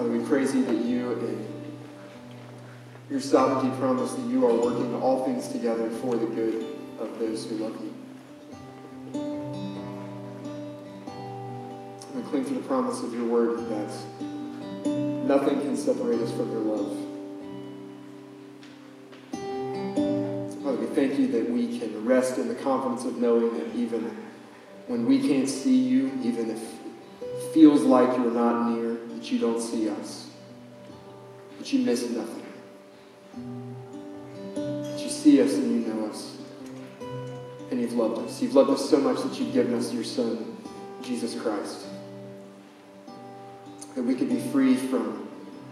Father, we praise you that you, in your sovereignty, promise that you are working all things together for the good of those who love you. We cling to the promise of your word that nothing can separate us from your love. Father, we thank you that we can rest in the confidence of knowing that even when we can't see you, even if feels like you're not near, that you don't see us, that you miss nothing, that you see us and you know us, and you've loved us. You've loved us so much that you've given us your Son, Jesus Christ, that we could be free from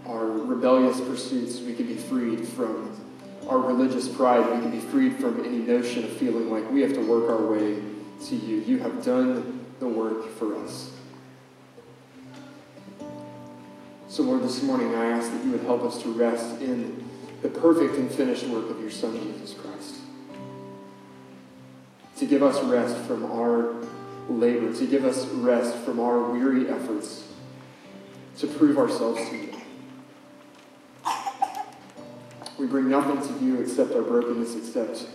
our rebellious pursuits, we could be freed from our religious pride, we could be freed from any notion of feeling like we have to work our way to you. You have done the work for us. So, Lord, this morning I ask that you would help us to rest in the perfect and finished work of your Son, Jesus Christ. To give us rest from our labor, to give us rest from our weary efforts to prove ourselves to you. We bring nothing to you except our brokenness, except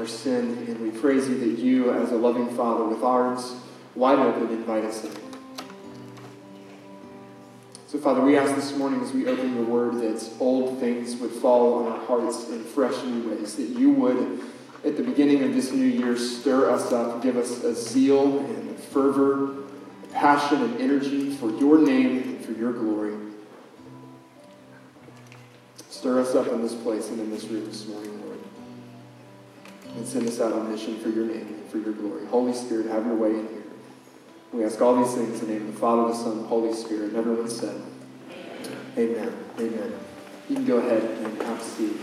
our sin, and we praise you that you, as a loving Father, with arms wide open, invite us in. So, Father, we ask this morning as we open your word that old things would fall on our hearts in fresh new ways, that you would, at the beginning of this new year, stir us up, give us a zeal and a fervor, passion and energy for your name and for your glory. Stir us up in this place and in this room this morning, Lord. And send us out on mission for your name and for your glory. Holy Spirit, have your way in here. We ask all these things in the name of the Father, the Son, the Holy Spirit. And everyone said, Amen. Amen. You can go ahead and have a seat.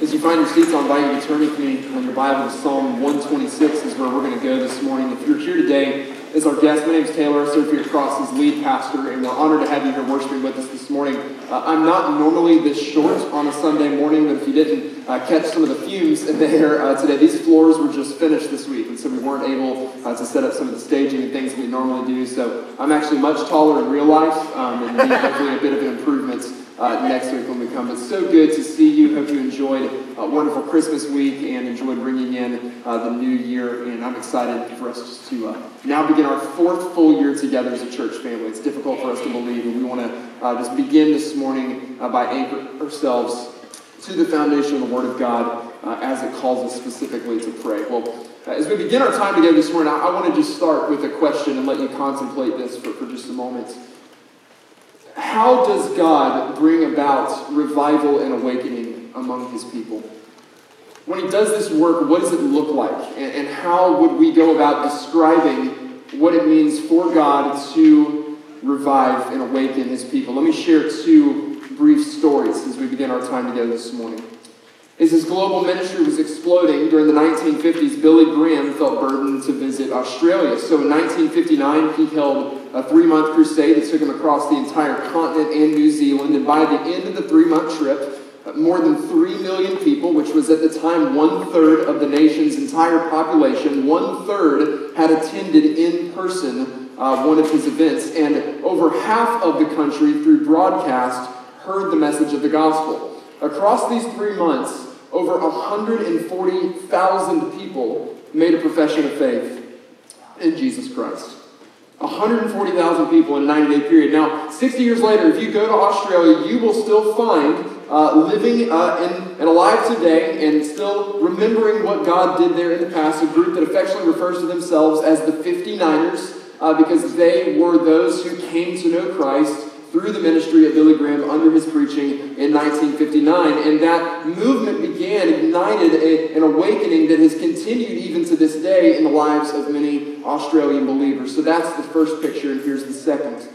As you find your seats, I'll invite you to turn with me on your Bible to Psalm 126 is where we're going to go this morning. If you're here today as our guest, my name is Taylor. Here Cross as lead pastor, and we're honored to have you here worshiping with us this morning. Uh, I'm not normally this short on a Sunday morning, but if you didn't uh, catch some of the fumes in there uh, today, these floors were just finished this week, and so we weren't able uh, to set up some of the staging and things we normally do. So I'm actually much taller in real life, um, and hopefully a bit of an improvement uh, next week when we come. It's so good to see you. Hope you enjoyed a wonderful Christmas week and enjoyed bringing in uh, the new year. And I'm excited for us just to uh, now begin our fourth full year together as a church family. It's difficult for us to believe, and we want to uh, just begin this morning uh, by anchoring ourselves to the foundation of the Word of God uh, as it calls us specifically to pray. Well, as we begin our time together this morning, I, I want to just start with a question and let you contemplate this for, for just a moment how does God bring about revival and awakening among his people? When he does this work, what does it look like? And, how would we go about describing what it means for God to revive and awaken his people? Let me share two brief stories as we begin our time together this morning. As his global ministry was exploding during the 1950s, Billy Graham felt burdened to visit Australia. So in 1959, he held a three month crusade that took him across the entire continent and New Zealand. And by the end of the three month trip, more than 3 million people, which was at the time one third of the nation's entire population, one third had attended in person uh, one of his events. And over half of the country, through broadcast, heard the message of the gospel. Across these three months, over 140,000 people made a profession of faith in Jesus Christ. 140,000 people in a 90 day period. Now, 60 years later, if you go to Australia, you will still find uh, living uh, and, and alive today and still remembering what God did there in the past, a group that affectionately refers to themselves as the 59ers uh, because they were those who came to know Christ through the ministry of Billy Graham under his preaching in 1959. And that movement began, ignited a, an awakening that has continued even to this day in the lives of many Australian believers. So that's the first picture, and here's the second.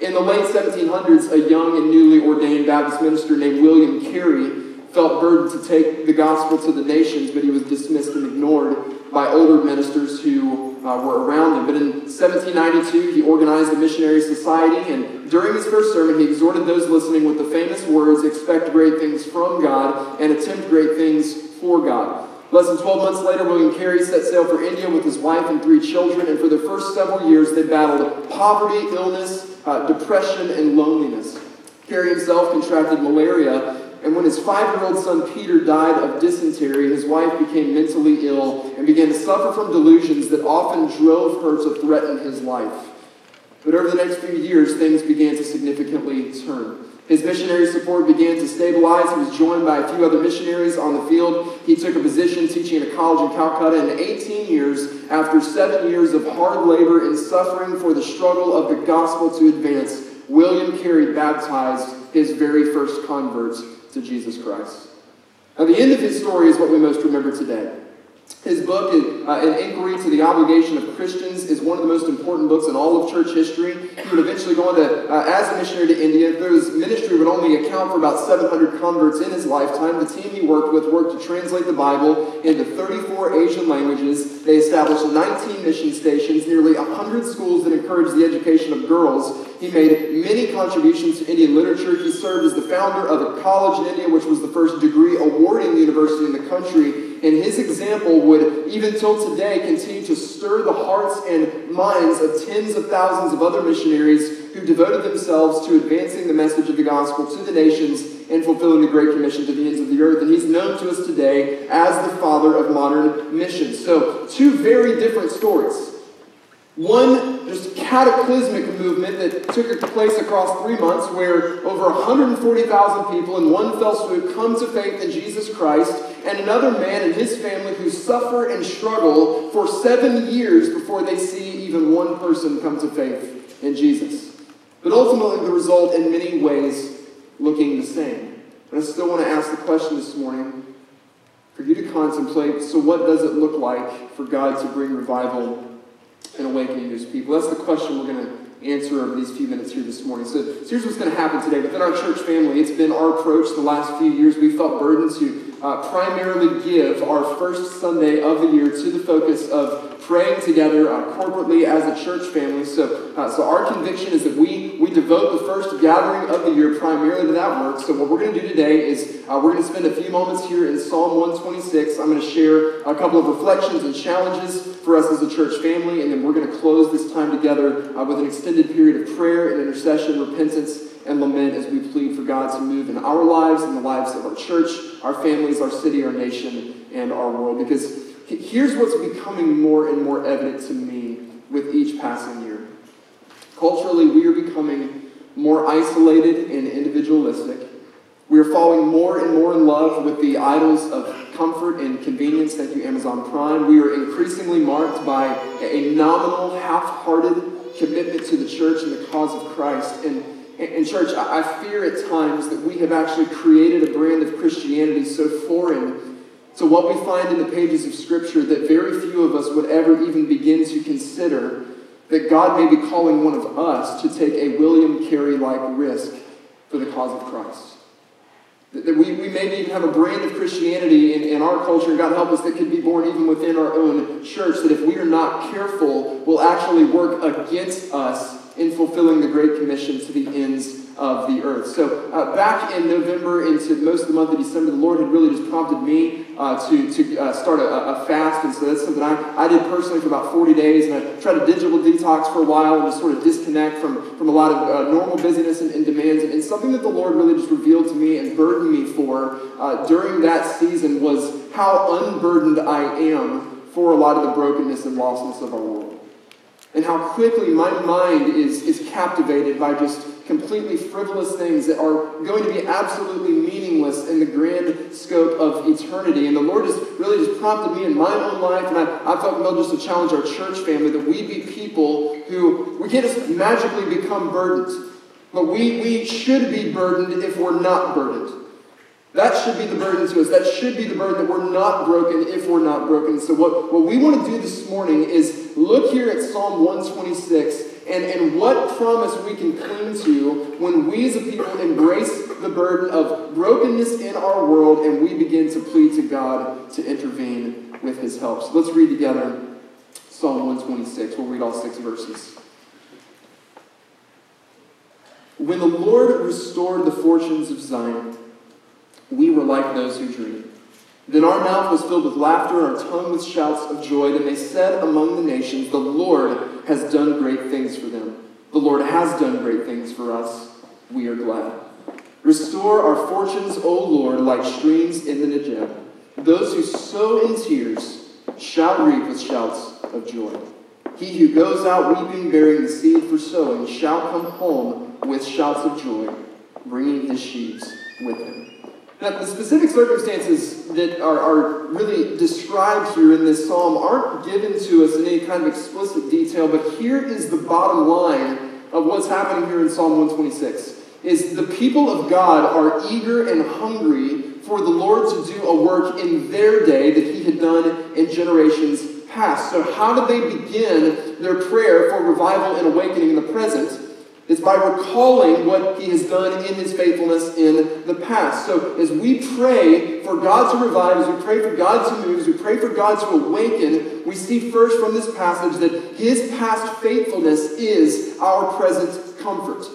In the late 1700s, a young and newly ordained Baptist minister named William Carey felt burdened to take the gospel to the nations, but he was dismissed and ignored by older ministers who uh, were around him. But in 1792, he organized a missionary society, and during his first sermon, he exhorted those listening with the famous words expect great things from God and attempt great things for God. Less than 12 months later, William Carey set sail for India with his wife and three children, and for the first several years, they battled poverty, illness, uh, depression and loneliness. Carey himself contracted malaria, and when his five year old son Peter died of dysentery, his wife became mentally ill and began to suffer from delusions that often drove her to threaten his life. But over the next few years, things began to significantly turn. His missionary support began to stabilize. He was joined by a few other missionaries on the field. He took a position teaching at a college in Calcutta. And 18 years, after seven years of hard labor and suffering for the struggle of the gospel to advance, William Carey baptized his very first converts to Jesus Christ. Now, the end of his story is what we most remember today. His book, uh, An Inquiry to the Obligation of Christians, is one of the most important books in all of church history. He would eventually go on to, uh, as a missionary to India, though his ministry would only account for about 700 converts in his lifetime. The team he worked with worked to translate the Bible into 34 Asian languages. They established 19 mission stations, nearly 100 schools that encouraged the education of girls. He made many contributions to Indian literature. He served as the founder of a college in India, which was the first degree awarding university in the country and his example would, even till today, continue to stir the hearts and minds of tens of thousands of other missionaries who devoted themselves to advancing the message of the gospel to the nations and fulfilling the Great Commission to the ends of the earth. And he's known to us today as the father of modern missions. So, two very different stories. One just cataclysmic movement that took place across three months where over 140,000 people in one fell swoop come to faith in Jesus Christ, and another man and his family who suffer and struggle for seven years before they see even one person come to faith in Jesus. But ultimately, the result in many ways looking the same. But I still want to ask the question this morning for you to contemplate so, what does it look like for God to bring revival and awakening his people? That's the question we're going to answer over these few minutes here this morning. So, so here's what's going to happen today. Within our church family, it's been our approach the last few years. We felt burdened to uh, primarily give our first Sunday of the year to the focus of praying together uh, corporately as a church family. So, uh, so our conviction is that we, we devote the first gathering of the year primarily to that work. So what we're going to do today is uh, we're going to spend a few moments here in Psalm 126. I'm going to share a couple of reflections and challenges for us as a church family, and then we're going to close this time together uh, with an extended period of prayer and intercession, repentance, and lament as we plead for God to move in our lives and the lives of our church, our families, our city, our nation, and our world. Because Here's what's becoming more and more evident to me with each passing year. Culturally, we are becoming more isolated and individualistic. We are falling more and more in love with the idols of comfort and convenience. Thank you, Amazon Prime. We are increasingly marked by a nominal, half hearted commitment to the church and the cause of Christ. And in church, I fear at times that we have actually created a brand of Christianity so foreign to what we find in the pages of Scripture that very few of us would ever even begin to consider that God may be calling one of us to take a William Carey like risk for the cause of Christ. That we, we maybe even have a brand of Christianity in, in our culture, God help us, that could be born even within our own church, that if we are not careful, will actually work against us in fulfilling the Great Commission to the ends of the earth. So, uh, back in November into most of the month of December, the Lord had really just prompted me uh, to, to uh, start a, a, fast. And so that's something I, I did personally for about 40 days. And I tried a digital detox for a while and just sort of disconnect from, from a lot of uh, normal busyness and, and demands. And, and, something that the Lord really just revealed to me and burdened me for uh, during that season was how unburdened I am for a lot of the brokenness and lostness of our world. And how quickly my mind is, is captivated by just completely frivolous things that are going to be absolutely meaningless in the grand scope of eternity. And the Lord has really just prompted me in my own life, and I, I felt compelled just to challenge our church family that we be people who, we can't just magically become burdened, but we, we should be burdened if we're not burdened. That should be the burden to us. That should be the burden that we're not broken if we're not broken. So, what, what we want to do this morning is look here at Psalm 126 and, and what promise we can cling to when we as a people embrace the burden of brokenness in our world and we begin to plead to God to intervene with his help. So let's read together Psalm 126. We'll read all six verses. When the Lord restored the fortunes of Zion, we were like those who dream. Then our mouth was filled with laughter, our tongue with shouts of joy. Then they said among the nations, The Lord has done great things for them. The Lord has done great things for us. We are glad. Restore our fortunes, O Lord, like streams in the Negev. Those who sow in tears shall reap with shouts of joy. He who goes out weeping, bearing the seed for sowing, shall come home with shouts of joy, bringing his sheaves with him. Now, the specific circumstances that are, are really described here in this psalm aren't given to us in any kind of explicit detail, but here is the bottom line of what's happening here in Psalm 126 is the people of God are eager and hungry for the Lord to do a work in their day that he had done in generations past. So how do they begin their prayer for revival and awakening in the present? It's by recalling what he has done in his faithfulness in the past. So as we pray for God to revive, as we pray for God to move, as we pray for God to awaken, we see first from this passage that his past faithfulness is our present comfort.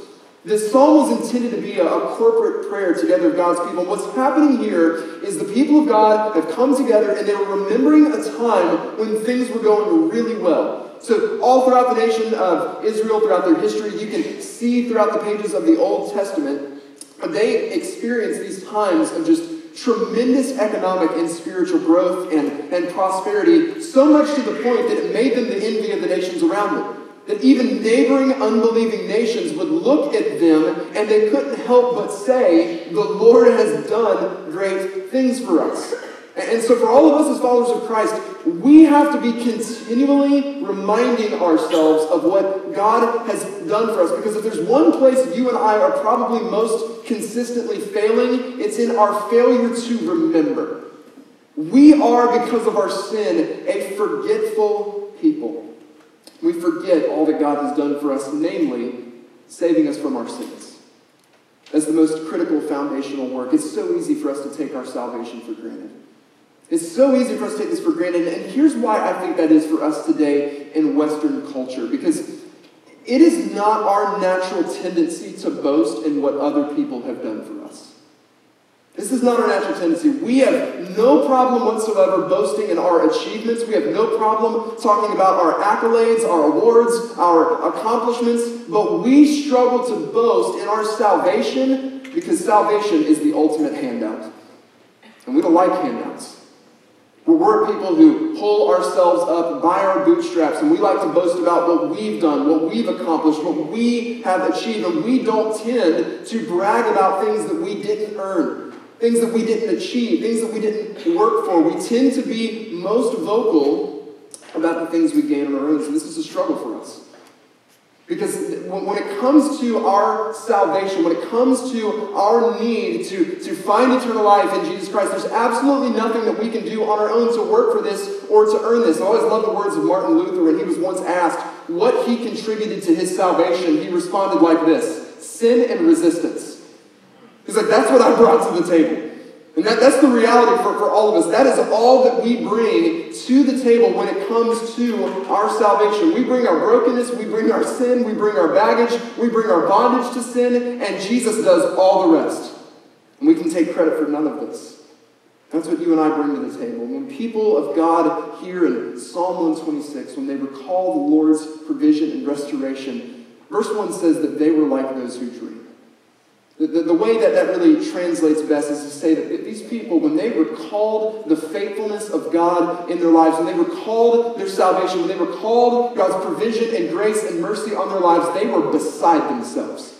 This psalm was intended to be a, a, corporate prayer together of God's people. What's happening here is the people of God have come together and they're remembering a time when things were going really well. So, all throughout the nation of Israel, throughout their history, you can see throughout the pages of the Old Testament, they experienced these times of just tremendous economic and spiritual growth and, and prosperity, so much to the point that it made them the envy of the nations around them that even neighboring unbelieving nations would look at them and they couldn't help but say, The Lord has done great things for us. And so, for all of us as followers of Christ, we have to be continually reminding ourselves of what God has done for us. Because if there's one place you and I are probably most consistently failing, it's in our failure to remember. We are, because of our sin, a forgetful people. We forget all that God has done for us, namely, saving us from our sins. As the most critical foundational work, it's so easy for us to take our salvation for granted. It's so easy for us to take this for granted. And here's why I think that is for us today in Western culture. Because it is not our natural tendency to boast in what other people have done for us. This is not our natural tendency. We have no problem whatsoever boasting in our achievements. We have no problem talking about our accolades, our awards, our accomplishments, but we struggle to boast in our salvation because salvation is the ultimate handout. And we don't like handouts. We're people who pull ourselves up by our bootstraps and we like to boast about what we've done, what we've accomplished, what we have achieved, and we don't tend to brag about things that we didn't earn things that we didn't achieve, things that we didn't work for. We tend to be most vocal about the things we gain on our own. So this is a struggle for us. Because when it comes to our salvation, when it comes to our need to, to find eternal life in Jesus Christ, there's absolutely nothing that we can do on our own to work for this or to earn this. I always love the words of Martin Luther when he was once asked what he contributed to his salvation. He responded like this sin and resistance. He's like, that's what I brought to the table. And that, that's the reality for, for all of us. That is all that we bring to the table when it comes to our salvation. We bring our brokenness, we bring our sin, we bring our baggage, we bring our bondage to sin, and Jesus does all the rest. And we can take credit for none of this. That's what you and I bring to the table. When people of God here in Psalm 126, when they recall the Lord's provision and restoration, verse 1 says that they were like those who dream. The, the, the, way that that really translates best is to say that these people, when they recalled the faithfulness of God in their lives, when they recalled their salvation, when they recalled God's provision and grace and mercy on their lives, they were beside themselves.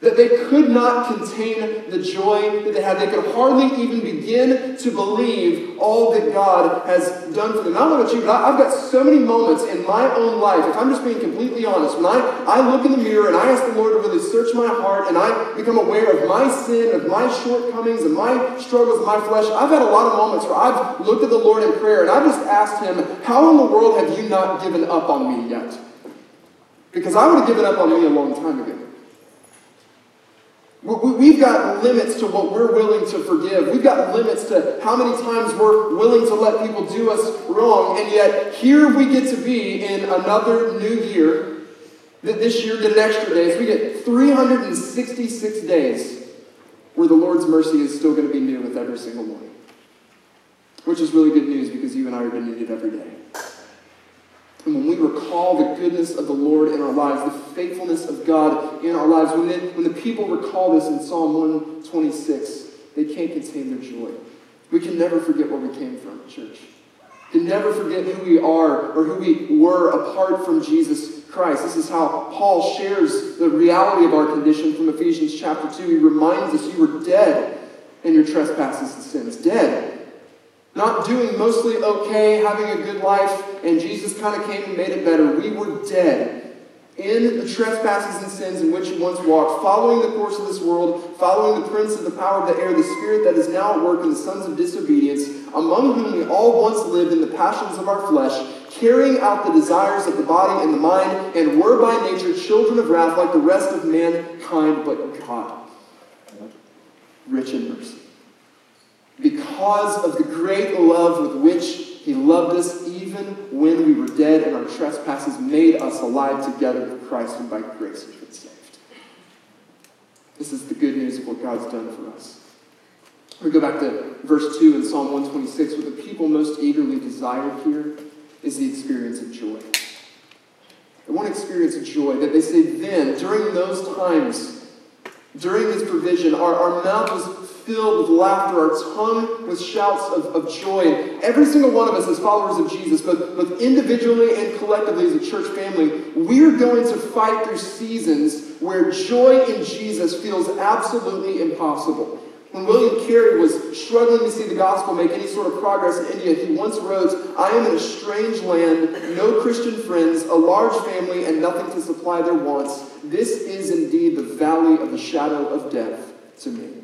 That they could not contain the joy that they had. They could hardly even begin to believe all that God has done for them. I don't know about you, but I've got so many moments in my own life, if I'm just being completely honest, when I, I look in the mirror and I ask the Lord to really search my heart and I become aware of my sin, of my shortcomings, and my struggles, and my flesh, I've had a lot of moments where I've looked at the Lord in prayer and I've just asked Him, How in the world have you not given up on me yet? Because I would have given up on me a long time ago. We've got limits to what we're willing to forgive. We've got limits to how many times we're willing to let people do us wrong. And yet, here we get to be in another new year. That this year did an extra days. We get 366 days where the Lord's mercy is still going to be new with every single morning. Which is really good news because you and I are going to need it every day. And when we recall the goodness of the Lord in our lives, the faithfulness of God in our lives, when, they, when the people recall this in Psalm 126, they can't contain their joy. We can never forget where we came from, church. We can never forget who we are or who we were apart from Jesus Christ. This is how Paul shares the reality of our condition from Ephesians chapter 2. He reminds us you were dead in your trespasses and sins. Dead. Not doing mostly okay, having a good life, and Jesus kind of came and made it better. We were dead in the trespasses and sins in which we once walked, following the course of this world, following the prince of the power of the air, the spirit that is now at work in the sons of disobedience, among whom we all once lived in the passions of our flesh, carrying out the desires of the body and the mind, and were by nature children of wrath like the rest of mankind, but God, rich in mercy. Because of the great love with which he loved us even when we were dead and our trespasses made us alive together with Christ, and by grace we've been saved. This is the good news of what God's done for us. We go back to verse 2 in Psalm 126. What the people most eagerly desired here is the experience of joy. They want to experience of joy that they say then, during those times, during this provision, our, our mouth was filled with laughter, our tongue with shouts of, of joy. And every single one of us, as followers of Jesus, both, both individually and collectively as a church family, we're going to fight through seasons where joy in Jesus feels absolutely impossible. When William Carey was struggling to see the gospel make any sort of progress in India, he once wrote, I am in a strange land, no Christian friends, a large family, and nothing to supply their wants. This is indeed the valley of the shadow of death to me.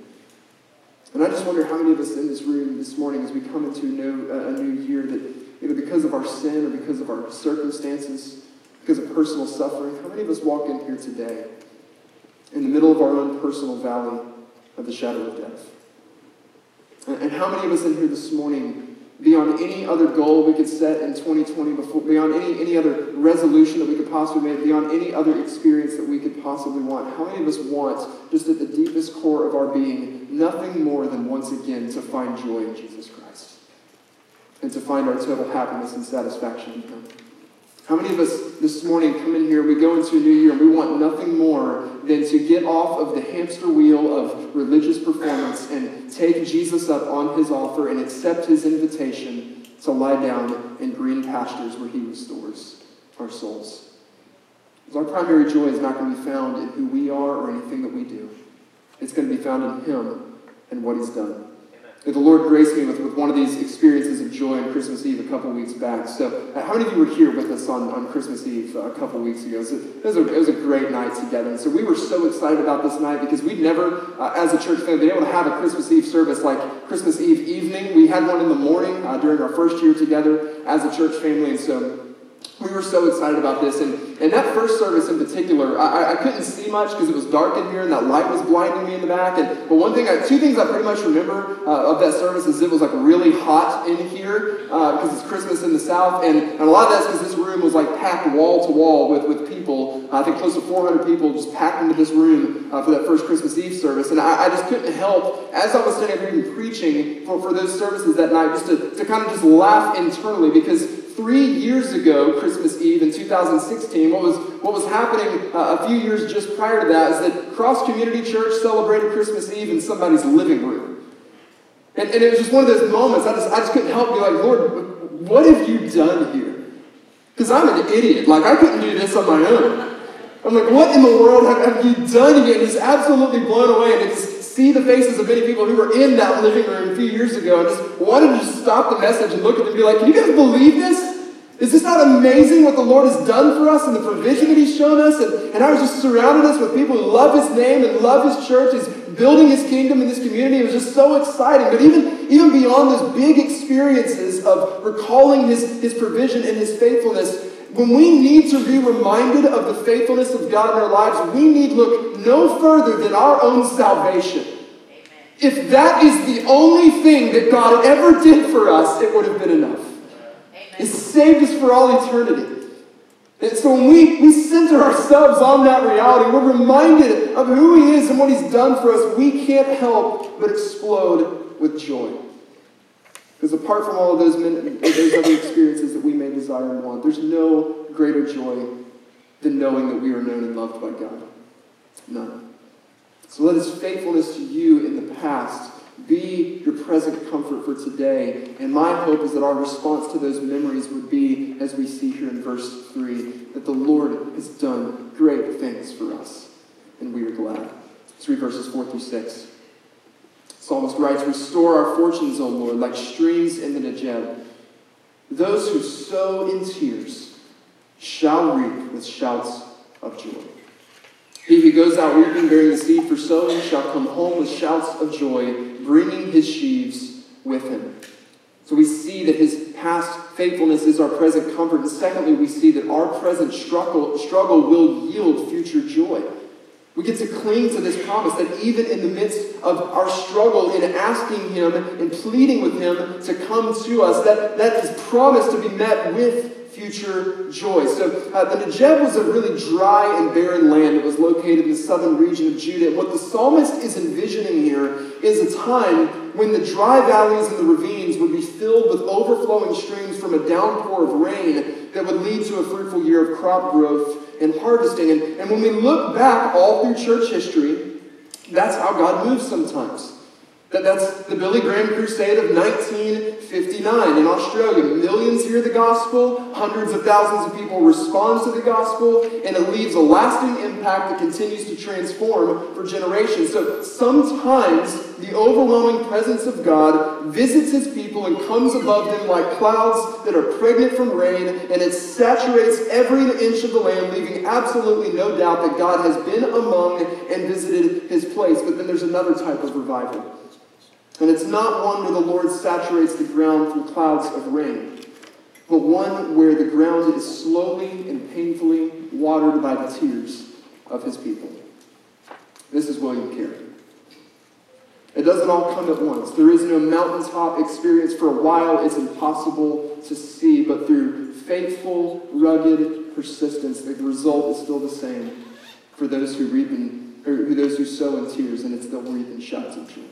And I just wonder how many of us in this room this morning, as we come into a new, uh, a new year, that either because of our sin or because of our circumstances, because of personal suffering, how many of us walk in here today in the middle of our own personal valley of the shadow of death? And, and how many of us in here this morning beyond any other goal we could set in 2020, before, beyond any, any other resolution that we could possibly make, beyond any other experience that we could possibly want. How many of us want, just at the deepest core of our being, nothing more than once again to find joy in Jesus Christ and to find our total happiness and satisfaction in Him? How many of us this morning come in here, we go into a new year, and we want nothing more than to get off of the hamster wheel of religious performance and take Jesus up on his offer and accept his invitation to lie down in green pastures where he restores our souls? Because our primary joy is not going to be found in who we are or anything that we do. It's going to be found in him and what he's done. The Lord graced me with, with one of these experiences of joy on Christmas Eve a couple weeks back. So, uh, how many of you were here with us on, on Christmas Eve uh, a couple weeks ago? So it, was a, it was a great night together. And so, we were so excited about this night because we'd never, uh, as a church family, been able to have a Christmas Eve service like Christmas Eve evening. We had one in the morning uh, during our first year together as a church family. And so, we were so excited about this. And, and that first service in particular, I, I couldn't see much because it was dark in here and that light was blinding me in the back. And, but one thing, I, two things I pretty much remember uh, of that service is it was like really hot in here because uh, it's Christmas in the South. And, and a lot of that's because this room was like packed wall to wall with, with people. I think close to 400 people just packed into this room uh, for that first Christmas Eve service. And I, I, just couldn't help, as I was standing here even preaching for, for those services that night, just to, to kind of just laugh internally because three years ago, Christmas Eve in 2016, what was, what was happening uh, a few years just prior to that is that Cross Community Church celebrated Christmas Eve in somebody's living room. And, and it was just one of those moments, I just, I just couldn't help be like, Lord, what have you done here? Because I'm an idiot. Like, I couldn't do this on my own. I'm like, what in the world have, have you done here? And he's absolutely blown away. And it's see the faces of many people who were in that living room a few years ago and just wanted to just stop the message and look at them and be like, can you guys believe this? Is this not amazing what the Lord has done for us and the provision that He's shown us? And, and how He's just surrounded us with people who love His name and love His church, is building His kingdom in this community. It was just so exciting. But even, even beyond those big experiences of recalling His, His provision and His faithfulness, when we need to be reminded of the faithfulness of God in our lives, we need look no further than our own salvation. If that is the only thing that God ever did for us, it would have been enough. It saved us for all eternity. And so when we, we center ourselves on that reality, we're reminded of who He is and what He's done for us, we can't help but explode with joy. Because apart from all of those, men, those other experiences that we may desire and want, there's no greater joy than knowing that we are known and loved by God. None. So let his faithfulness to you in the past be your present comfort for today. And my hope is that our response to those memories would be, as we see here in verse 3, that the Lord has done great things for us. And we are glad. Let's read verses 4 through 6. Psalmist writes, Restore our fortunes, O Lord, like streams in the Negeb. Those who sow in tears shall reap with shouts of joy. He who goes out weeping, bearing the seed for sowing, shall come home with shouts of joy, bringing his sheaves with him. So we see that his past faithfulness is our present comfort. And secondly, we see that our present struggle, struggle will yield future joy. We get to cling to this promise that even in the midst of our struggle in asking Him and pleading with Him to come to us, that, that is promised to be met with future joy. So uh, the Negev was a really dry and barren land. It was located in the southern region of Judah. And what the psalmist is envisioning here is a time when the dry valleys and the ravines would be filled with overflowing streams from a downpour of rain that would lead to a fruitful year of crop growth and harvesting. And, and when we look back all through church history, that's how God moves sometimes. That, that's the Billy Graham Crusade of 1959 in Australia. Millions hear the gospel, hundreds of thousands of people respond to the gospel, and it leaves a lasting impact that continues to transform for generations. So sometimes the overwhelming presence of God visits his people and comes above them like clouds that are pregnant from rain, and it saturates every inch of the land, leaving absolutely no doubt that God has been among and visited his place. But then there's another type of revival and it's not one where the Lord saturates the ground from clouds of rain, but one where the ground is slowly and painfully watered by the tears of his people. This is William Carey. It doesn't all come at once. There is no mountaintop experience. For a while, it's impossible to see, but through faithful, rugged persistence, the result is still the same for those who reap in, or those who sow in tears, and it's they'll reap in shouts of joy.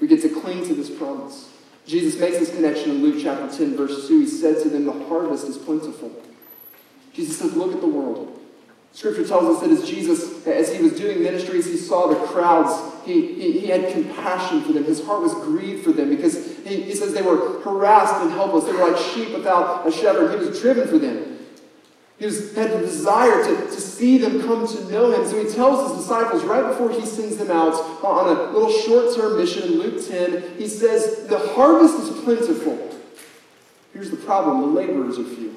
We get to cling to this promise. Jesus makes this connection in Luke chapter 10, verse 2. He said to them, The harvest is plentiful. Jesus says, Look at the world. Scripture tells us that as Jesus, as he was doing ministries, he saw the crowds. He, he, he had compassion for them. His heart was grieved for them because he, he says they were harassed and helpless. They were like sheep without a shepherd. He was driven for them. He was, had the desire to, to see them come to know him. So he tells his disciples right before he sends them out on a little short term mission in Luke 10, he says, The harvest is plentiful. Here's the problem the laborers are few.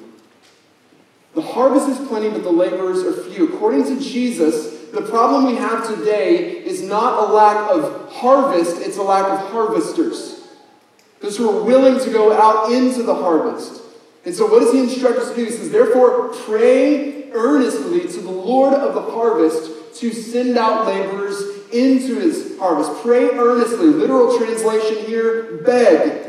The harvest is plenty, but the laborers are few. According to Jesus, the problem we have today is not a lack of harvest, it's a lack of harvesters. Those who are willing to go out into the harvest. And so, what does he instruct us to do? He says, Therefore, pray earnestly to the Lord of the harvest to send out laborers into his harvest. Pray earnestly. Literal translation here beg.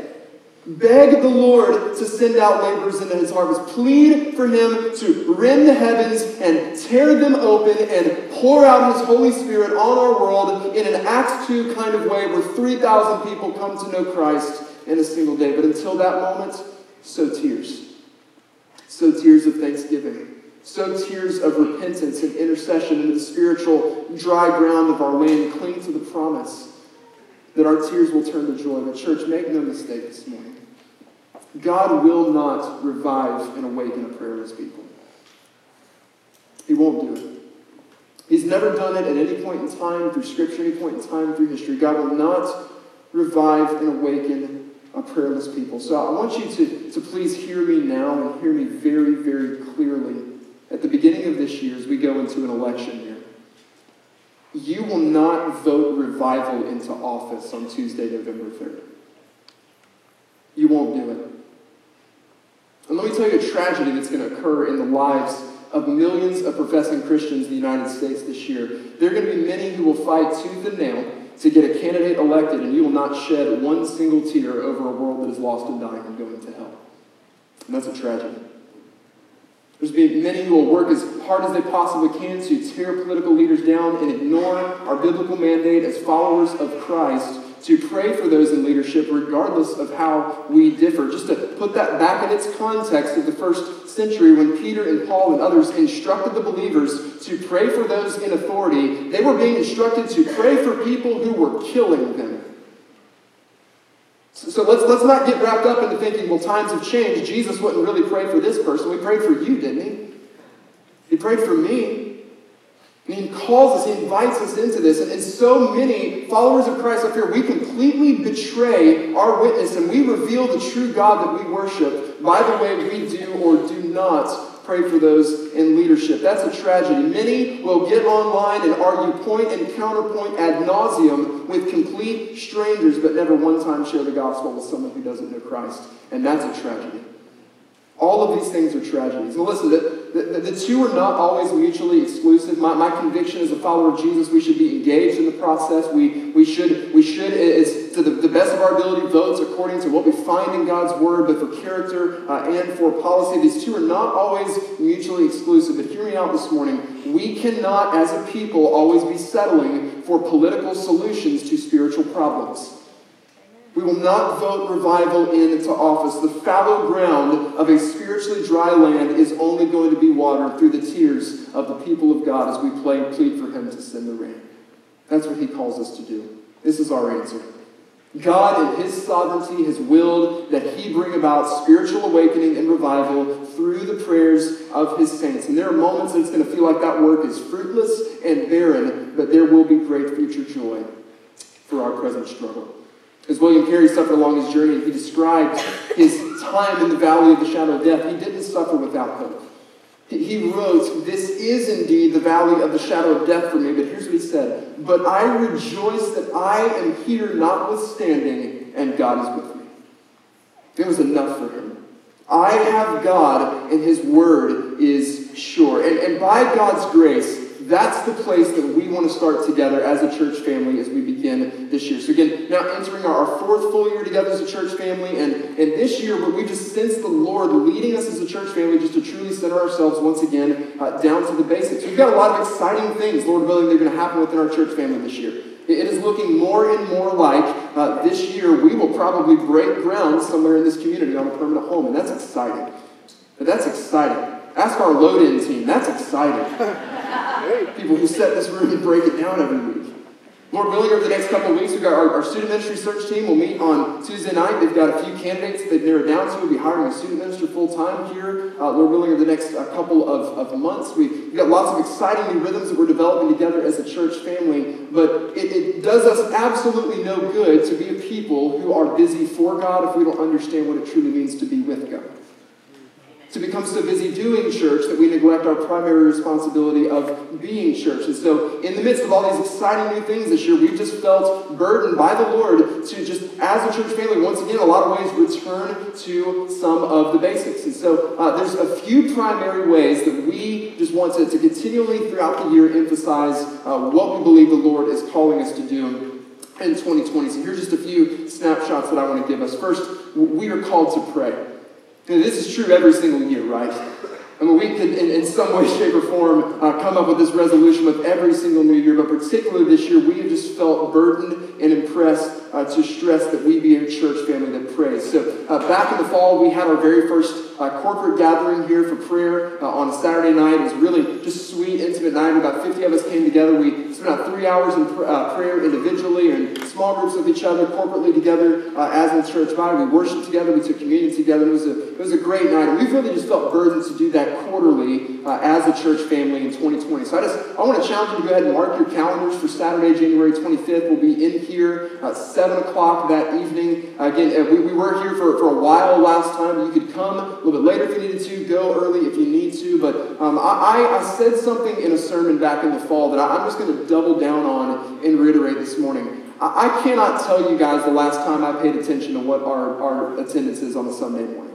Beg the Lord to send out laborers into his harvest. Plead for him to rend the heavens and tear them open and pour out his Holy Spirit on our world in an Acts 2 kind of way where 3,000 people come to know Christ in a single day. But until that moment, sow tears sow tears of thanksgiving, sow tears of repentance and intercession into the spiritual dry ground of our land. Cling to the promise that our tears will turn to joy. But, church, make no mistake this morning. God will not revive and awaken a prayerless people. He won't do it. He's never done it at any point in time through Scripture, any point in time through history. God will not revive and awaken a prayerless people. So I want you to, to please hear me now and hear me very, very clearly at the beginning of this year as we go into an election year. You will not vote revival into office on Tuesday, November 3rd. You won't do it. And let me tell you a tragedy that's going to occur in the lives of millions of professing Christians in the United States this year. There are going to be many who will fight tooth and nail to get a candidate elected, and you will not shed one single tear over a world that is lost and dying and going to hell. And that's a tragedy. There's be many who will work as hard as they possibly can to tear political leaders down and ignore our biblical mandate as followers of Christ to pray for those in leadership, regardless of how we differ. Just to put that back in its context of the first century, when Peter and Paul and others instructed the believers to pray for those in authority, they were being instructed to pray for people who were killing them. So let's, let's not get wrapped up into thinking, well, times have changed. Jesus wouldn't really pray for this person. We prayed for you, didn't he? He prayed for me. And he calls us, he invites us into this. And, and so many followers of Christ up here, we completely betray our witness and we reveal the true God that we worship by the way we do or do not pray for those in leadership. That's a tragedy. Many will get online and argue point and counterpoint ad nauseum with complete strangers, but never one time share the gospel with someone who doesn't know Christ. And that's a tragedy. All of these things are tragedies. Now, listen, the, the, the, two are not always mutually exclusive. My, my conviction as a follower of Jesus, we should be engaged in the process. We, we should, we should it's to the, the best of our ability, vote according to what we find in God's Word, but for character uh, and for policy. These two are not always mutually exclusive. But hear me out this morning. We cannot, as a people, always be settling for political solutions to spiritual problems. We will not vote revival into office. The fallow ground of a spiritually dry land is only going to be watered through the tears of the people of God as we play, plead for Him to send the rain. That's what He calls us to do. This is our answer. God, in His sovereignty, has willed that He bring about spiritual awakening and revival through the prayers of His saints. And there are moments that it's going to feel like that work is fruitless and barren, but there will be great future joy for our present struggle. As William Carey suffered along his journey, he described his time in the valley of the shadow of death. He didn't suffer without hope. He wrote, This is indeed the valley of the shadow of death for me, but here's what he said But I rejoice that I am here notwithstanding, and God is with me. It was enough for him. I have God, and his word is sure. And, and by God's grace, that's the place that we want to start together as a church family as we begin this year. So again, now entering our fourth full year together as a church family, and, and this year, but we just sense the Lord leading us as a church family just to truly center ourselves once again uh, down to the basics. We've got a lot of exciting things, Lord willing, that are going to happen within our church family this year. It is looking more and more like uh, this year we will probably break ground somewhere in this community on a permanent home, and that's exciting. But that's exciting. Ask our load-in team. That's exciting. People who set this room and break it down every week. Lord willing, over the next couple of weeks, we've got our, our, student ministry search team. will meet on Tuesday night. They've got a few candidates that they've narrowed down to. We'll be hiring a student minister full time here. Uh, Lord willing, over the next uh, couple of, of months. We, have got lots of exciting new rhythms that we're developing together as a church family. But it, it does us absolutely no good to be a people who are busy for God if we don't understand what it truly means to be with God to become so busy doing church that we neglect our primary responsibility of being church. And so, in the midst of all these exciting new things this year, we've just felt burdened by the Lord to just, as a church family, once again, in a lot of ways, return to some of the basics. And so, uh, there's a few primary ways that we just want to, to continually throughout the year emphasize uh, what we believe the Lord is calling us to do in 2020. So, here's just a few snapshots that I want to give us. First, we are called to pray. And this is true every single year, right? I mean, we could, in, in some way, shape, or form, uh, come up with this resolution with every single new year, but particularly this year, we have just felt burdened and impressed uh, to stress that we be a church family that prays. So, uh, back in the fall, we had our very first uh, corporate gathering here for prayer uh, on Saturday night. It was really just sweet, intimate night. About 50 of us came together. We spent about three hours in pr- uh, prayer individually and small groups with each other, corporately together uh, as in church body. We worshiped together. We took communion together. It was a, it was a great night. And we really just felt burdened to do that quarterly uh, as a church family in 2020. So I just I want to challenge you to go ahead and mark your calendars for Saturday, January 25th. We'll be in here at 7 o'clock that evening. Again, uh, we, we were here for, for a while last time. You could come a little bit later if you needed to, go early if you need to. But um, I, I, said something in a sermon back in the fall that I, am just going to double down on and reiterate this morning. I, I, cannot tell you guys the last time I paid attention to what our, our attendance is on a Sunday morning.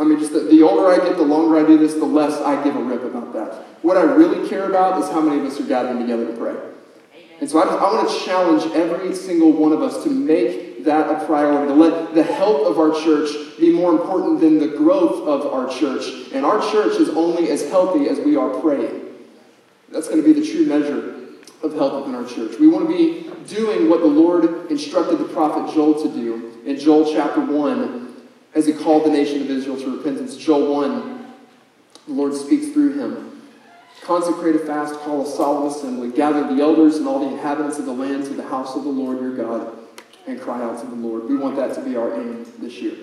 I mean, just the, the older I get, the longer I do this, the less I give a rip about that. What I really care about is how many of us are gathering together to pray. And so I, just, I want to challenge every single one of us to make that a priority, to let the health of our church be more important than the growth of our church. And our church is only as healthy as we are praying. That's going to be the true measure of health within our church. We want to be doing what the Lord instructed the prophet Joel to do in Joel chapter 1 as he called the nation of Israel to repentance. Joel 1, the Lord speaks through him. Consecrate a fast, call a solemn assembly, gather the elders and all the inhabitants of the land to the house of the Lord your God, and cry out to the Lord. We want that to be our aim this year.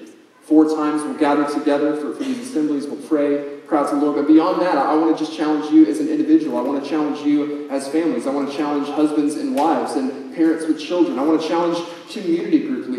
Four times we'll gather together for, for these assemblies, we'll pray, cry out to the Lord. But beyond that, I, I want to just challenge you as an individual. I want to challenge you as families. I want to challenge husbands and wives and parents with children. I want to challenge community group leaders.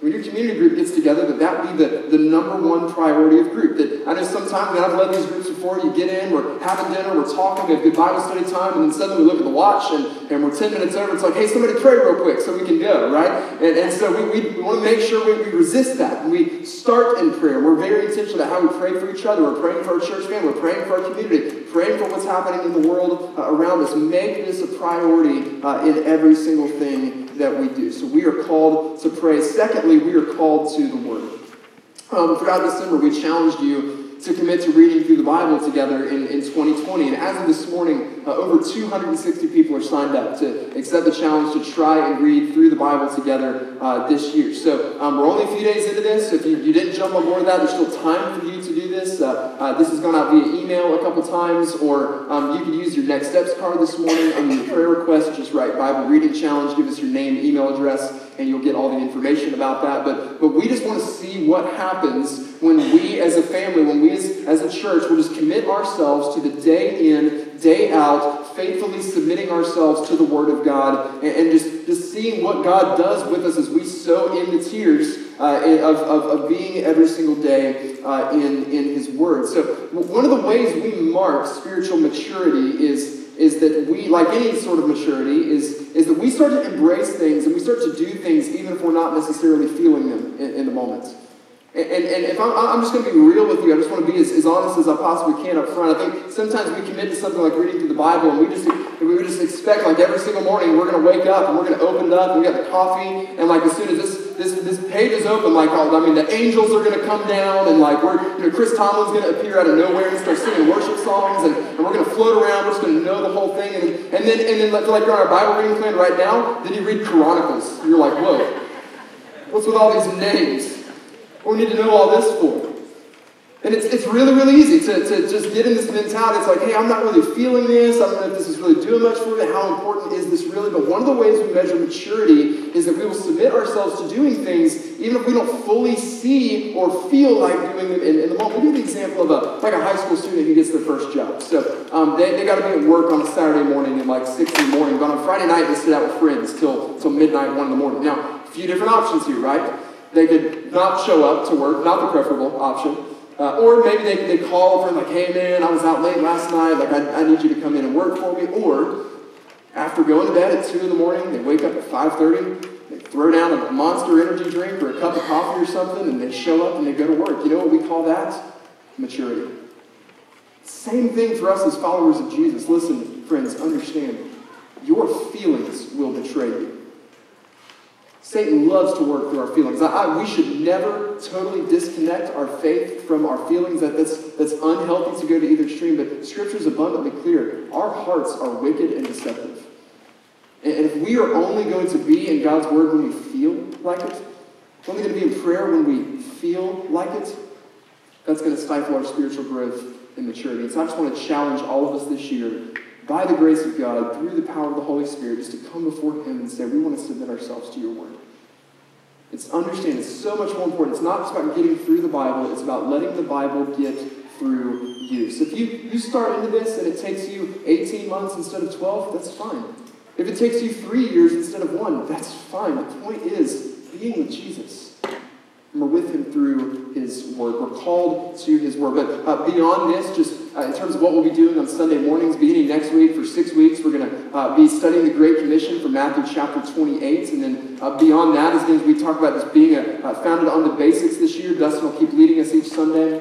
When your community group gets together, that that be the, the number one priority of group. That I know sometimes when I've led these groups before, you get in, we're having dinner, we're talking, we have good Bible study time, and then suddenly we look at the watch and, and we're 10 minutes over. It's like, hey, somebody pray real quick so we can go, right? And, and so we, we, we want to make sure we, we resist that. And we start in prayer. We're very intentional about how we pray for each other. We're praying for our church family. We're praying for our community. Praying for what's happening in the world uh, around us. Make this a priority uh, in every single thing that we do. So we are called to pray. Secondly, we are called to the Word. Um, throughout December, we challenged you to commit to reading through the Bible together in, in 2020. And as of this morning, uh, over 260 people are signed up to accept the challenge to try and read through the Bible together uh, this year. So um, we're only a few days into this. So if you, you didn't jump on board that, there's still time for you to do this. Uh, uh this has gone out via email a couple times, or um, you can use your Next Steps card this morning on your prayer request. Just write Bible Reading Challenge, give us your name, email address and you'll get all the information about that. But, but we just want to see what happens when we as a family, when we as, as a church will just commit ourselves to the day in, day out, faithfully submitting ourselves to the Word of God and, and just, just seeing what God does with us as we sow in the tears uh, of, of, of, being every single day uh, in, in His Word. So, one of the ways we mark spiritual maturity is is that we, like any sort of maturity, is, is that we start to embrace things and we start to do things even if we're not necessarily feeling them in, in the moment. And, and, if I'm, I'm just going to be real with you, I just want to be as, as honest as I possibly can up front. I think sometimes we commit to something like reading through the Bible and we just, we just expect like every single morning we're going to wake up and we're going to open it up and we got the coffee and like as soon as this this, this page is open, like, oh, I mean, the angels are going to come down, and like, we're, you know, Chris Tomlin's going to appear out of nowhere and start singing worship songs, and, and we're going to float around, we're just going to know the whole thing, and, and then, and then like, like you're on our Bible reading plan right now, then you read Chronicles. and You're like, whoa, what's with all these names? What do we need to know all this for? And it's, it's really, really easy to, to just get in this mentality. It's like, hey, I'm not really feeling this. I don't know if this is really doing much for me. How important is this really? But one of the ways we measure maturity is that we will submit ourselves to doing things even if we don't fully see or feel like doing them in, in the moment. We give the example of a, like a high school student who gets their first job. So um, they, they got to be at work on Saturday morning at like 6 in the morning. But on Friday night, they sit out with friends till, till midnight, 1 in the morning. Now, a few different options here, right? They could not show up to work, not the preferable option. Uh, or maybe they, they call for, like, hey man, I was out late last night, like I, I need you to come in and work for me. Or after going to bed at 2 in the morning, they wake up at 5.30, they throw down a monster energy drink or a cup of coffee or something, and they show up and they go to work. You know what we call that? Maturity. Same thing for us as followers of Jesus. Listen, friends, understand. Your feelings will betray you. Satan loves to work through our feelings. I, we should never totally disconnect our faith from our feelings. That, that's, that's unhealthy to go to either extreme, but Scripture is abundantly clear. Our hearts are wicked and deceptive. And, and if we are only going to be in God's Word when we feel like it, only going to be in prayer when we feel like it, that's going to stifle our spiritual growth and maturity. And so I just want to challenge all of us this year, by the grace of God, through the power of the Holy Spirit, just to come before Him and say, we want to submit ourselves to your Word. It's understand it's so much more important. It's not just about getting through the Bible, it's about letting the Bible get through you. So if you, you start into this and it takes you 18 months instead of 12, that's fine. If it takes you three years instead of one, that's fine. The point is being with Jesus. And we're with him through his word. We're called to his word. But uh, beyond this, just uh, in terms of what we'll be doing on Sunday mornings, beginning next week for six weeks, we're going to uh, be studying the Great Commission from Matthew chapter 28. And then uh, beyond that as we talk about this being a, uh, founded on the basics this year. Dustin will keep leading us each Sunday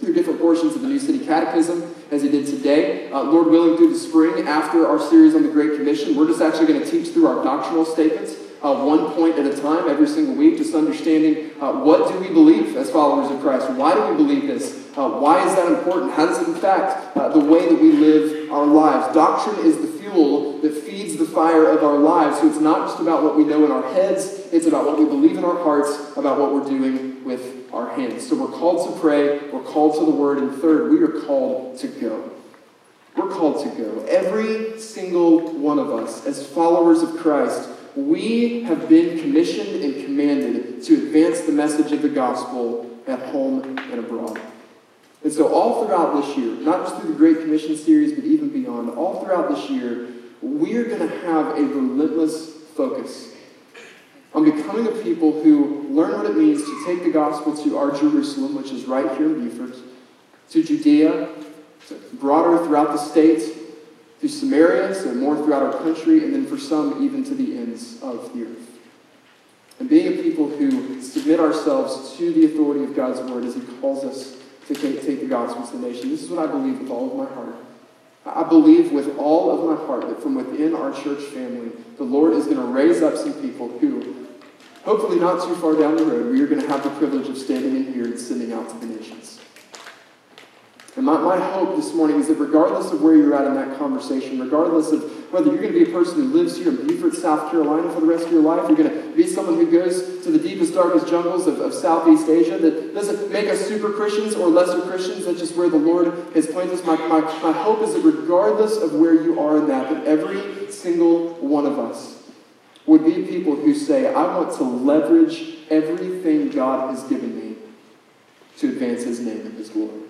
through different portions of the New City Catechism, as he did today. Uh, Lord willing, through the spring, after our series on the Great Commission, we're just actually going to teach through our doctrinal statements uh, one point at a time every single week, just understanding uh, what do we believe as followers of Christ? Why do we believe this? Uh, why is that important? How does it affect uh, the way that we live our lives? Doctrine is the fuel that feeds feeds the fire of our lives. So it's not just about what we know in our heads, it's about what we believe in our hearts, about what we're doing with our hands. So we're called to pray, we're called to the word, and third, we are called to go. We're called to go. Every single one of us, as followers of Christ, we have been commissioned and commanded to advance the message of the gospel at home and abroad. And so, all throughout this year, not just through the Great Commission series, but even beyond, all throughout this year, we are going to have a relentless focus on becoming a people who learn what it means to take the gospel to our Jerusalem, which is right here in Beaufort, to Judea, to broader throughout the state, to Samaria, so more throughout our country, and then for some, even to the ends of the earth. And being a people who submit ourselves to the authority of God's word as He calls us to take, the gospel to the nation. This is what I believe with all of my heart. I believe with all of my heart that from within our church family, the Lord is going to raise up some people who, hopefully not too far down the road, we are going to have the privilege of standing in here and sending out to the nations. And my, my hope this morning is that regardless of where you're at in that conversation, regardless of whether you're going to be a person who lives here in Beaufort, South Carolina for the rest of your life, you're going to be someone who goes to the deepest, darkest jungles of, of Southeast Asia, that doesn't make us super Christians or lesser Christians, that's just where the Lord has planted us. My, my, my hope is that regardless of where you are in that, that every single one of us would be people who say, I want to leverage everything God has given me to advance His name and His glory.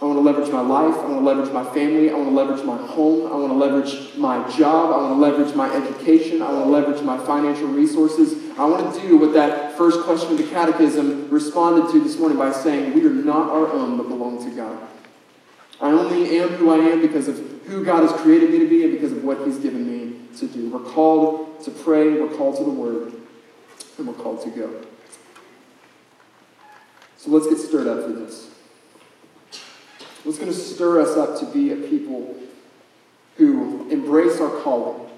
I want to leverage my life. I want to leverage my family. I want to leverage my home. I want to leverage my job. I want to leverage my education. I want to leverage my financial resources. I want to do what that first question of the catechism responded to this morning by saying, We are not our own, but belong to God. I only am who I am because of who God has created me to be and because of what He's given me to do. We're called to pray, we're called to the Word, and we're called to go. So let's get stirred up for this. What's going to stir us up to be a people who embrace our calling.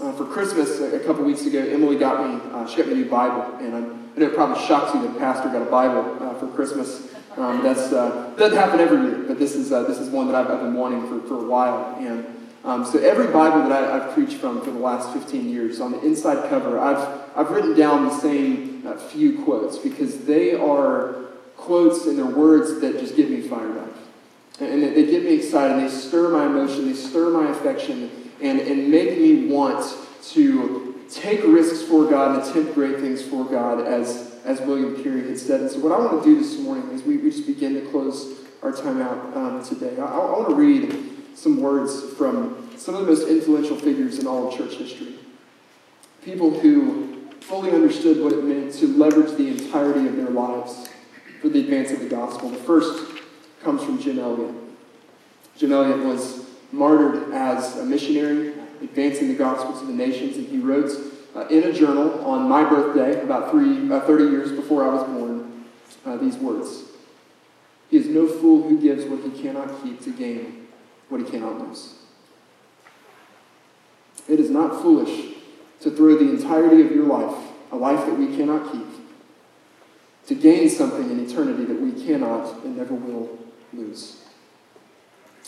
Uh, for Christmas a, couple weeks ago, Emily got me, uh, she got me a new Bible, and I, I know it probably shocks you that pastor got a Bible uh, for Christmas. Um, that's uh, doesn't happen every year, but this is uh, this is one that I've, I've, been wanting for, for a while. And um, so every Bible that I, have preached from for the last 15 years, on the inside cover, I've I've written down the same uh, few quotes because they are quotes and they're words that just get me fired up. And they get me excited, and they stir my emotion, they stir my affection, and, and make me want to take risks for God and attempt great things for God, as, as William Carey had said. And so, what I want to do this morning is we, we just begin to close our time out um, today. I, I want to read some words from some of the most influential figures in all of church history. People who fully understood what it meant to leverage the entirety of their lives for the advance of the gospel. The first comes from Jim Elliot. Jim Elliot was martyred as a missionary, advancing the gospel to the nations, and he wrote uh, in a journal on my birthday, about three, uh, 30 years before I was born, uh, these words He is no fool who gives what he cannot keep to gain what he cannot lose. It is not foolish to throw the entirety of your life, a life that we cannot keep, to gain something in eternity that we cannot and never will lose.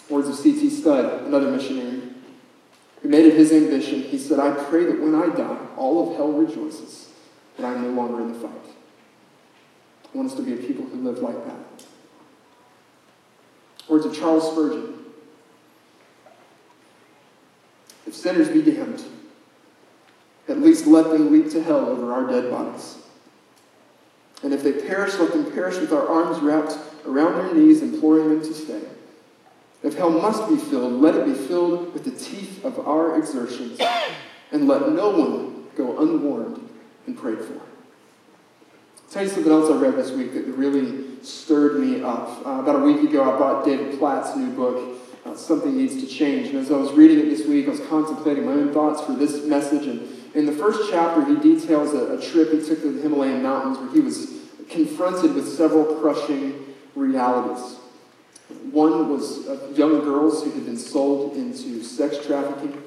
Words of C.T. Studd, another missionary, who made it his ambition. He said, I pray that when I die, all of hell rejoices that I'm no longer in the fight. I want us to be a people who live like that. Words of Charles Spurgeon. If sinners be damned, at least let them leap to hell over our dead bodies. And if they perish, let them perish with our arms wrapped around their knees, imploring them to stay. If hell must be filled, let it be filled with the teeth of our exertions, and let no one go unwarned and prayed for. I'll tell you something else I read this week that really stirred me up. Uh, about a week ago, I bought David Platt's new book, uh, Something Needs to Change. And as I was reading it this week, I was contemplating my own thoughts for this message. And in the first chapter, he details a, a trip he took to the Himalayan mountains where he was confronted with several crushing realities. One was young girls who had been sold into sex trafficking.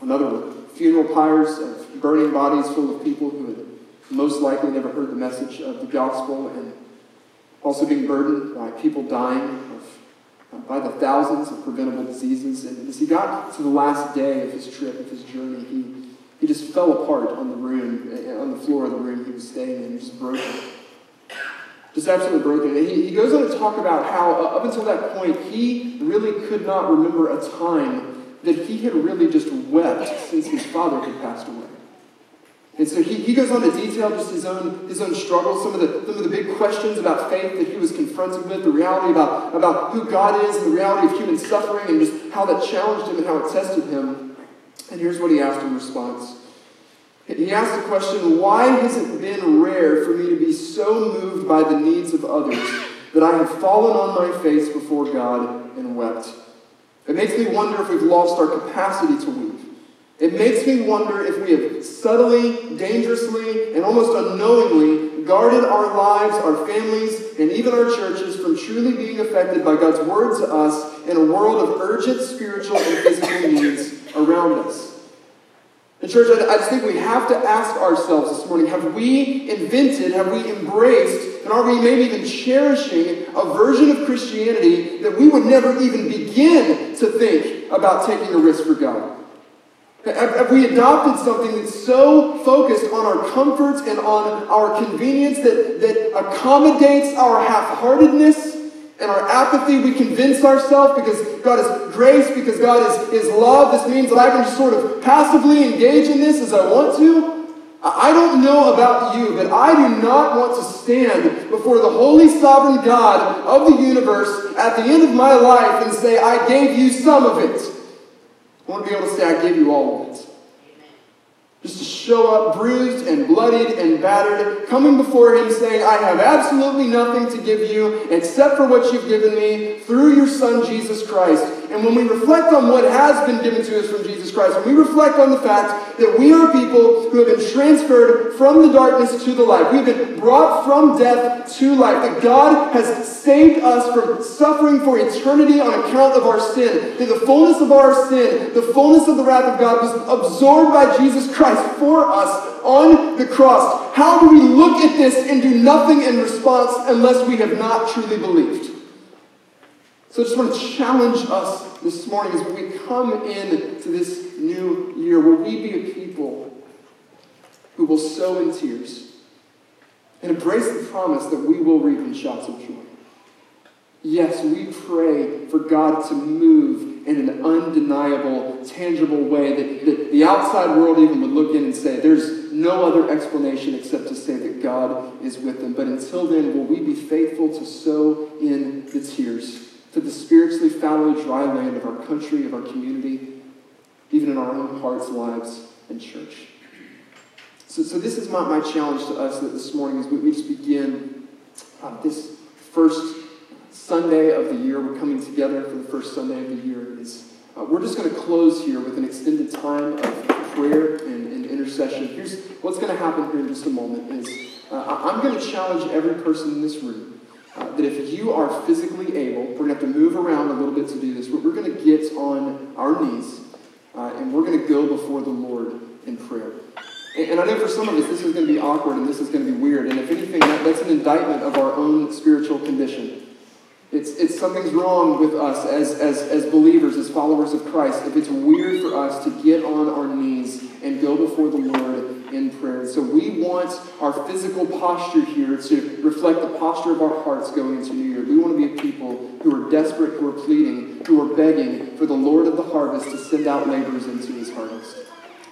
Another were funeral pyres of burning bodies full of people who had most likely never heard the message of the gospel and also being burdened by people dying of uh, by the thousands of preventable diseases. And as he got to the last day of his trip, of his journey, he, he just fell apart on the room, uh, on the floor of the room he was staying in, just broken. Just absolutely broken. And he, he goes on to talk about how, uh, up until that point, he really could not remember a time that he had really just wept since his father had passed away. And so he, he goes on to detail just his own, his own struggles, some of, the, some of the big questions about faith that he was confronted with, the reality about, about who God is and the reality of human suffering and just how that challenged him and how it tested him. And here's what he asked in response. He asked the question, Why has it been rare for me to be so moved by the needs of others that I have fallen on my face before God and wept? It makes me wonder if we've lost our capacity to weep. It makes me wonder if we have subtly, dangerously, and almost unknowingly guarded our lives, our families, and even our churches from truly being affected by God's word to us in a world of urgent spiritual and physical needs around us. And, church, I just think we have to ask ourselves this morning have we invented, have we embraced, and are we maybe even cherishing a version of Christianity that we would never even begin to think about taking a risk for God? Have we adopted something that's so focused on our comforts and on our convenience that, that accommodates our half heartedness and our apathy? We convince ourselves because God is grace, because God is, is love. This means that I can just sort of passively engage in this as I want to. I don't know about you, but I do not want to stand before the holy sovereign God of the universe at the end of my life and say, I gave you some of it. I want to be able to say, I gave you all of it. Just to show up bruised and bloodied and battered, coming before Him saying, I have absolutely nothing to give you except for what you've given me through your Son, Jesus Christ. And when we reflect on what has been given to us from Jesus Christ, when we reflect on the fact that we are people who have been transferred from the darkness to the light, we've been brought from death to life, that God has saved us from suffering for eternity on account of our sin, that the fullness of our sin, the fullness of the wrath of God was absorbed by Jesus Christ for us on the cross. How do we look at this and do nothing in response unless we have not truly believed? So I just want to challenge us this morning as we come in to this new year. Will we be a people who will sow in tears and embrace the promise that we will reap in shouts of joy? Yes, we pray for God to move in an undeniable, tangible way that, that the outside world even would look in and say, there's no other explanation except to say that God is with them. But until then, will we be faithful to sow in the tears? to the spiritually fallow, dry land of our country, of our community, even in our own hearts, lives, and church. So, so this is my, my challenge to us this morning as we, we just begin uh, this first Sunday of the year. We're coming together for the first Sunday of the year. Is, uh, we're just going to close here with an extended time of prayer and, and intercession. Here's what's going to happen here in just a moment is uh, I'm going to challenge every person in this room uh, that if you are physically able, we're going to have to move around a little bit to do this, but we're going to get on our knees uh, and we're going to go before the Lord in prayer. And, I know for some of us this is going to be awkward and this is going to be weird, and if anything, that, that's an indictment of our own spiritual condition. It's, it's something's wrong with us as, as, as believers, as followers of Christ, if it's weird for us to get on our knees and go before the Lord in prayer. so we want our physical posture here to reflect the posture of our hearts going into New Year. We want to be a people who are desperate, who are pleading, who are begging for the Lord of the harvest to send out laborers into his harvest.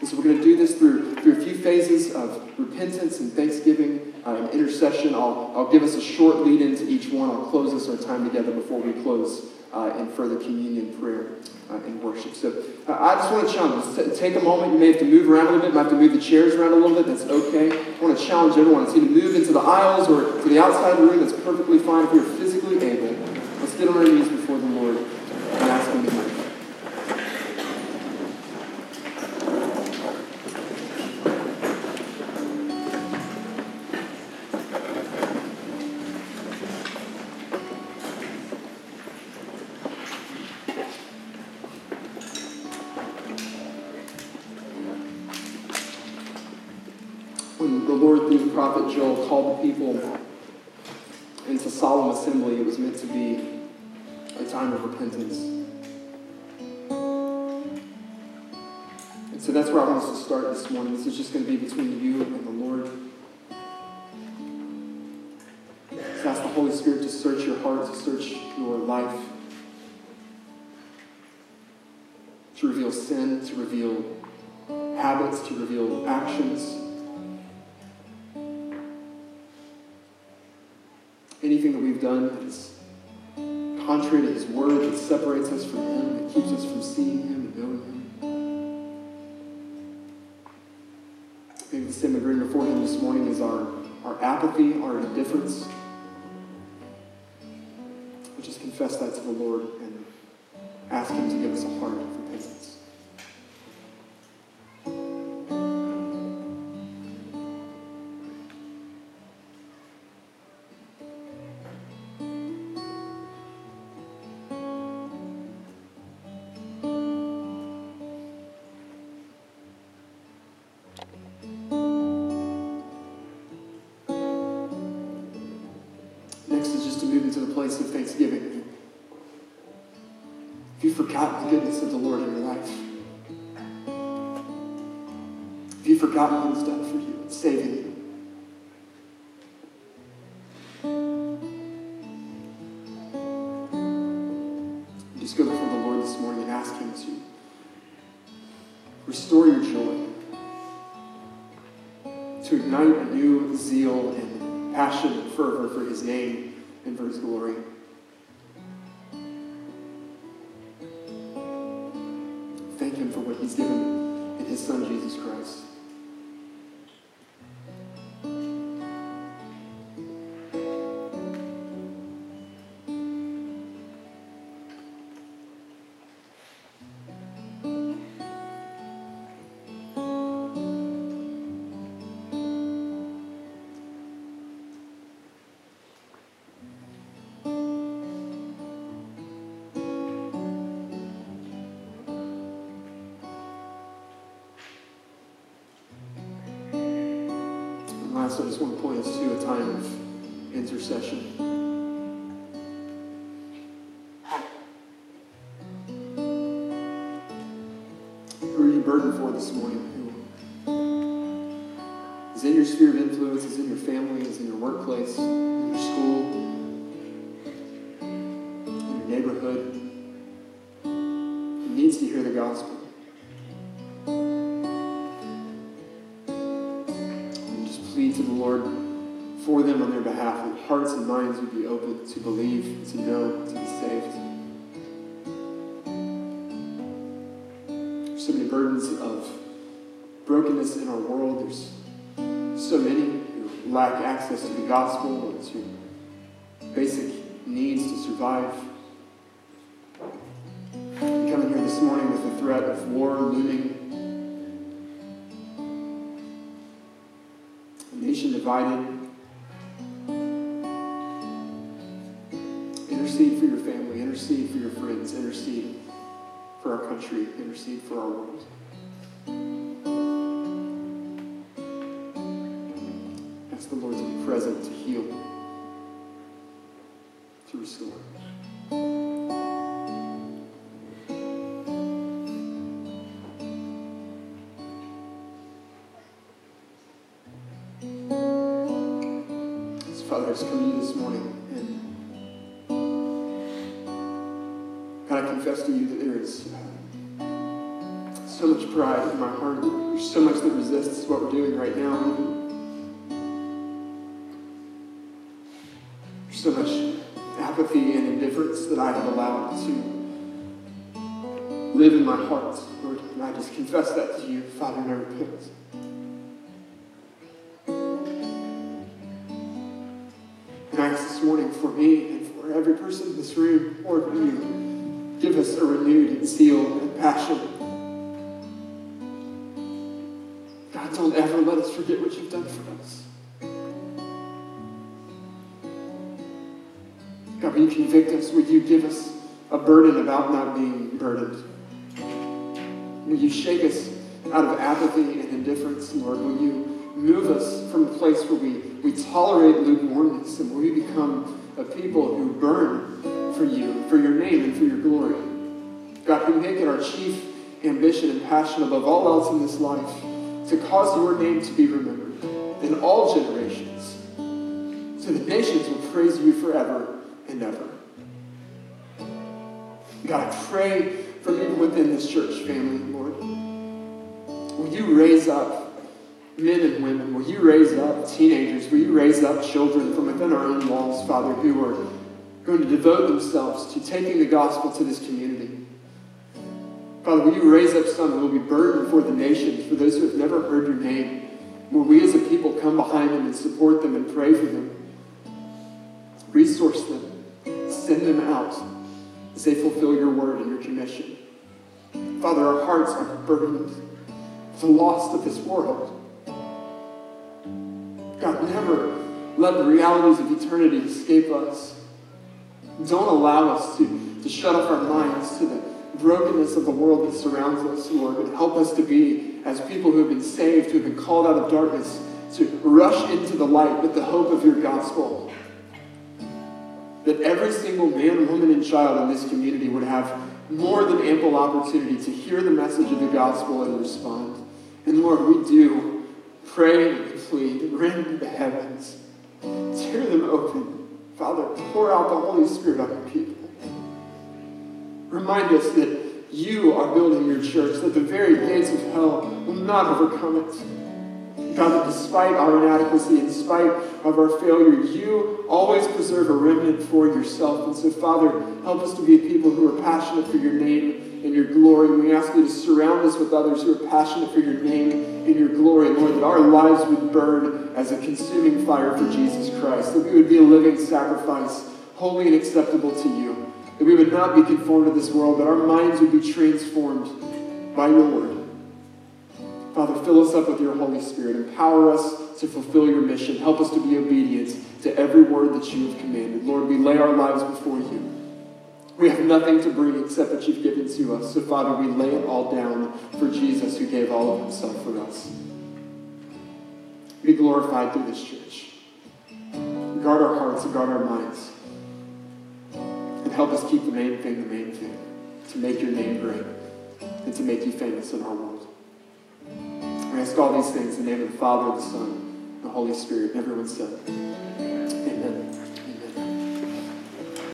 And so we're going to do this through, through a few phases of repentance and thanksgiving uh, intercession. I'll, I'll give us a short lead into each one. I'll close us our time together before we close uh, in further communion prayer uh, and worship. So uh, I just want to challenge. T- take a moment. You may have to move around a little bit. You might have to move the chairs around a little bit. That's okay. I want to challenge everyone. It's either move into the aisles or to the outside of the room. That's perfectly fine if you're physically able. Let's get on our knees before the Lord and ask Him to time of repentance. And so that's where I want us to start this morning. This is just going to be between you and the Lord. Just ask the Holy Spirit to search your heart, to search your life, to reveal sin, to reveal habits, to reveal actions. Anything that we've done that's contrary to His Word, that separates us from Him, that keeps us from seeing Him and knowing Him. Maybe the sin bring before Him this morning is our, our apathy, our indifference. We just confess that to the Lord and ask Him to give us a heart into the place of thanksgiving. If you've forgotten the goodness of the Lord in your life, if you've forgotten what He's done for you, saving you, just go before the Lord this morning and ask Him to restore your joy, to ignite a new zeal and passion and fervor for His name His glory. Thank Him for what He's given in His Son, Jesus Christ. Last, I just want to point us to a time of intercession. Who are you burdened for this morning? Who is in your sphere of influence, is in your family, is in your workplace, in your school, in your neighborhood, who needs to hear the gospel? To the Lord for them on their behalf, that hearts and minds would be open to believe, to know, to be saved. There's so many burdens of brokenness in our world. There's so many who lack access to the gospel or to basic needs to survive. You come in here this morning with the threat of war looming, divided. Intercede for your family, intercede for your friends, intercede for our country, intercede for our world. Ask the Lord to be present, to heal, to restore. Father, I just come to you this morning and God, I confess to you that there is so much pride in my heart. There's so much that resists what we're doing right now. There's so much apathy and indifference that I have allowed to live in my heart, Lord. And I just confess that to you, Father, and I repent. Me and for every person in this room, Lord, you give us a renewed zeal and passion. God, don't ever let us forget what you've done for us. God, will you convict us? Will you give us a burden about not being burdened? Will you shake us out of apathy and indifference, Lord? Will you move us from a place where we, we tolerate lukewarmness and will we become a people who burn for you, for your name, and for your glory. God, we make it our chief ambition and passion above all else in this life to cause your name to be remembered in all generations, so the nations will praise you forever and ever. God, I pray for people within this church family, Lord. Will you raise up men and women? Will you raise up teenagers? Will you raise up children from within our own walls, Father, who are going to devote themselves to taking the gospel to this community? Father, will you raise up some who will be burdened for the nations, for those who have never heard your name? Will we as a people come behind them and support them and pray for them? Resource them, send them out as they fulfill your word and your commission. Father, our hearts are burdened with the loss of this world. God, never let the realities of eternity escape us. Don't allow us to, to shut off our minds to the brokenness of the world that surrounds us, Lord, but help us to be, as people who have been saved, who have been called out of darkness, to rush into the light with the hope of your gospel. That every single man, woman, and child in this community would have more than ample opportunity to hear the message of the gospel and respond. And Lord, we do pray and plead, rend the heavens, tear them open. Father, pour out the Holy Spirit on your people. Remind us that you are building your church, that the very gates of hell will not overcome it. God, that despite our inadequacy, in spite of our failure, you always preserve a remnant for yourself. And so, Father, help us to be a people who are passionate for your name and your glory. And we ask you to surround us with others who are passionate for your name and your glory, Lord, that our lives would burn as a consuming fire for Jesus Christ, that we would be a living sacrifice, holy and acceptable to you. That we would not be conformed to this world, but our minds would be transformed by your word. Father, fill us up with your Holy Spirit. Empower us to fulfill your mission. Help us to be obedient to every word that you have commanded. Lord, we lay our lives before you. We have nothing to bring except that you've given to us. So, Father, we lay it all down for Jesus who gave all of himself for us. Be glorified through this church. Guard our hearts and guard our minds. And help us keep the main thing the main thing to make your name great and to make you famous in our world. We ask all these things in the name of the Father, the Son, and the Holy Spirit. And everyone said.